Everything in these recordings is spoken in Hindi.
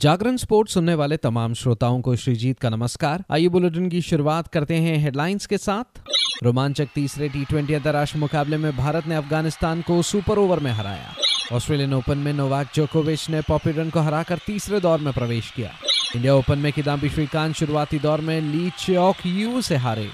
जागरण स्पोर्ट्स सुनने वाले तमाम श्रोताओं को श्रीजीत का नमस्कार। आइए बुलेटिन की शुरुआत करते हैं हेडलाइंस के साथ। रोमांचक तीसरे टी ट्वेंटी अंतर्राष्ट्रीय मुकाबले में भारत ने अफ़गानिस्तान को सुपर ओवर में हराया। ऑस्ट्रेलियन ओपन में नोवाक जोकोविच ने पॉपिडन को हराकर तीसरे दौर में प्रवेश किया। इंडिया ओपन में किदाम्बी श्रीकांत शुरुआती दौर में ली चौक यू से हारे।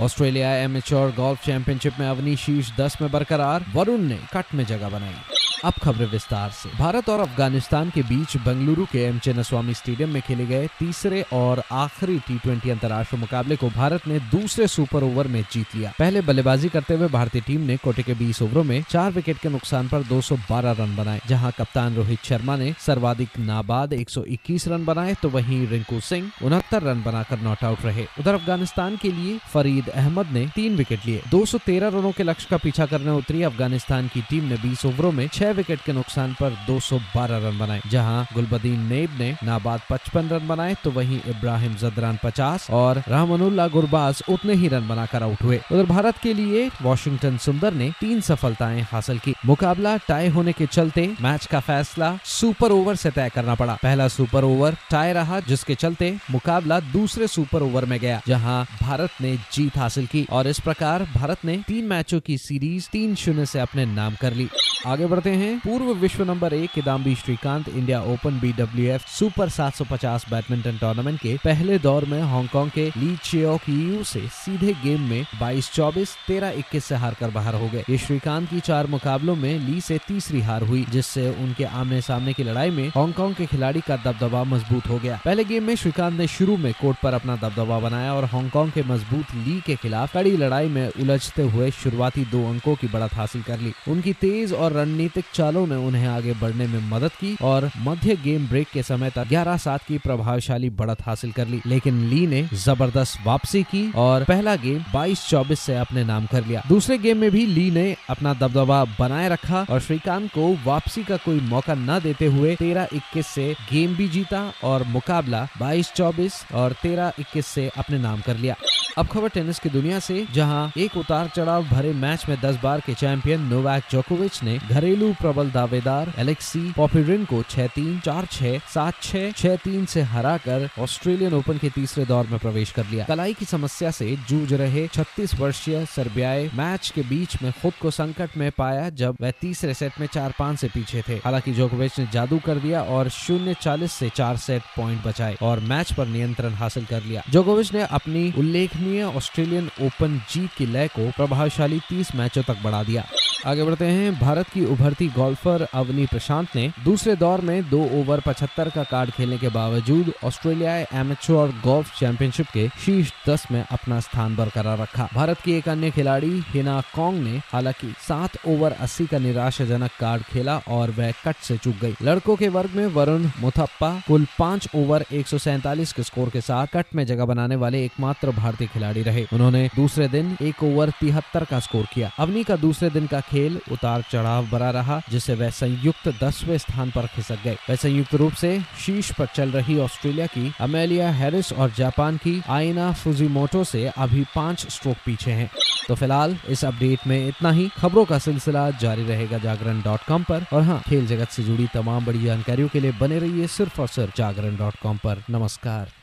ऑस्ट्रेलिया एमेच्योर गोल्फ चैंपियनशिप में अवनी शीर्ष दस में बरकरार, वरुण ने कट में जगह बनाई। अब खबरें विस्तार से। भारत और अफ़गानिस्तान के बीच बेंगलुरु के एम चेनास्वामी स्टेडियम में खेले गए तीसरे और आखिरी टी ट्वेंटी अंतर्राष्ट्रीय मुकाबले को भारत ने दूसरे सुपर ओवर में जीत लिया। पहले बल्लेबाजी करते हुए भारतीय टीम ने कोटे के 20 ओवरों में चार विकेट के नुकसान पर 212 रन बनाए, जहाँ कप्तान रोहित शर्मा ने सर्वाधिक नाबाद 121 रन बनाए तो वहीं रिंकू सिंह उनहत्तर रन बनाकर नॉट आउट रहे। उधर अफ़गानिस्तान के लिए फरीद अहमद ने तीन विकेट लिए। 213 रनों के लक्ष्य का पीछा करने उतरी अफ़गानिस्तान की टीम ने बीस ओवरों में छह विकेट के नुकसान पर 212 रन बनाए, जहाँ गुलबदीन नेब ने नाबाद 55 रन बनाए तो वहीं इब्राहिम जदरान 50 और रहमानुल्लाह गुरबाज उतने ही रन बनाकर आउट हुए। उधर भारत के लिए वॉशिंगटन सुंदर ने तीन सफलताएँ हासिल की। मुकाबला टाई होने के चलते मैच का फैसला सुपर ओवर से तय करना पड़ा। पहला सुपर ओवर टाई रहा, जिसके चलते मुकाबला दूसरे सुपर ओवर में गया, जहाँ भारत ने जीत हासिल की और इस प्रकार भारत ने तीन मैचों की सीरीज़ तीन शून्य से अपने नाम कर ली। आगे बढ़ते हैं। पूर्व विश्व नंबर एक Kidambi Srikanth India Open B W F super 750 badminton tournament के पहले दौर में हांगकांग के ली चियोक यू से सीधे गेम में 22-24, 13-21 से हारकर बाहर हो गए। ये श्रीकांत की चार मुकाबलों में ली से तीसरी हार हुई जिससे उनके आमने सामने की लड़ाई में हांगकांग के खिलाड़ी का दबदबा मज़बूत हो गया। पहले गेम में श्रीकांत ने शुरू में कोर्ट पर अपना दबदबा बनाया और हांगकांग के मज़बूत ली के खिलाफ कड़ी लड़ाई में उलझते हुए शुरुआती दो अंकों की बढ़त हासिल कर ली। उनकी तेज और रणनीतिक चालों ने उन्हें आगे बढ़ने में मदद की और मध्य गेम ब्रेक के समय तक ग्यारह सात की प्रभावशाली बढ़त हासिल कर ली। लेकिन ली ने ज़बरदस्त वापसी की और पहला गेम 22-24 से अपने नाम कर लिया। दूसरे गेम में भी ली ने अपना दबदबा बनाए रखा और श्रीकांत को वापसी का कोई मौका न देते हुए तेरह इक्कीस से गेम भी जीता और मुकाबला बाईस चौबीस और तेरह इक्कीस से अपने नाम कर लिया। अब खबर टेनिस की दुनिया से जहाँ एक उतार चढ़ाव भरे मैच में 10 बार के चैंपियन नोवैक जोकोविच ने घरेलू प्रबल दावेदार एलेक्सी पॉपिरिन को 6-3, 4-6, 7-6, 6-3 से हराकर ऑस्ट्रेलियन ओपन के तीसरे दौर में प्रवेश कर लिया। कलाई की समस्या से जूझ रहे 36 वर्षीय सर्बियाई मैच के बीच में खुद को संकट में पाया जब वह तीसरे सेट में चार पाँच से पीछे थे। हालाँकि जोकोविच ने जादू कर दिया और शून्य चालीस से चार सेट पॉइंट बचाए और मैच पर नियंत्रण हासिल कर लिया। जोकोविच ने अपनी उल्लेखनीय ऑस्ट्रेलियन ओपन जीत की लय को प्रभावशाली 30 मैचों तक बढ़ा दिया। आगे बढ़ते हैं। भारत की उभरती गोल्फर अवनी प्रशांत ने दूसरे दौर में दो ओवर 75 का कार्ड खेलने के बावजूद ऑस्ट्रेलिया एमेच्योर गोल्फ चैंपियनशिप के शीर्ष दस में अपना स्थान बरकरार रखा। भारत की एक अन्य खिलाड़ी, हिना कॉन्ग ने हालाँकि सात ओवर 80 का निराशाजनक कार्ड खेला और वह कट से चूक गई। लड़कों के वर्ग में वरुण मुथप्पा कुल पाँच ओवर एक के स्कोर के साथ कट में जगह बनाने वाले एकमात्र भारतीय खिलाड़ी रहे। उन्होंने दूसरे दिन एक ओवर तिहत्तर का स्कोर किया। अवनी का दूसरे दिन का खेल उतार चढ़ाव बना रहा, जिससे वह संयुक्त दसवें स्थान पर खिसक गए। वह संयुक्त रूप से शीर्ष पर चल रही ऑस्ट्रेलिया की अमेलिया हैरिस और जापान की आइना फुजीमोटो से अभी पाँच स्ट्रोक पीछे हैं। तो फ़िलहाल इस अपडेट में इतना ही। खबरों का सिलसिला जारी रहेगा जागरण डॉट कॉम पर। और हाँ खेल जगत से जुड़ी तमाम बड़ी जानकारियों के लिए बने रहिए सिर्फ़ और सिर्फ़ जागरण डॉट कॉम पर। नमस्कार।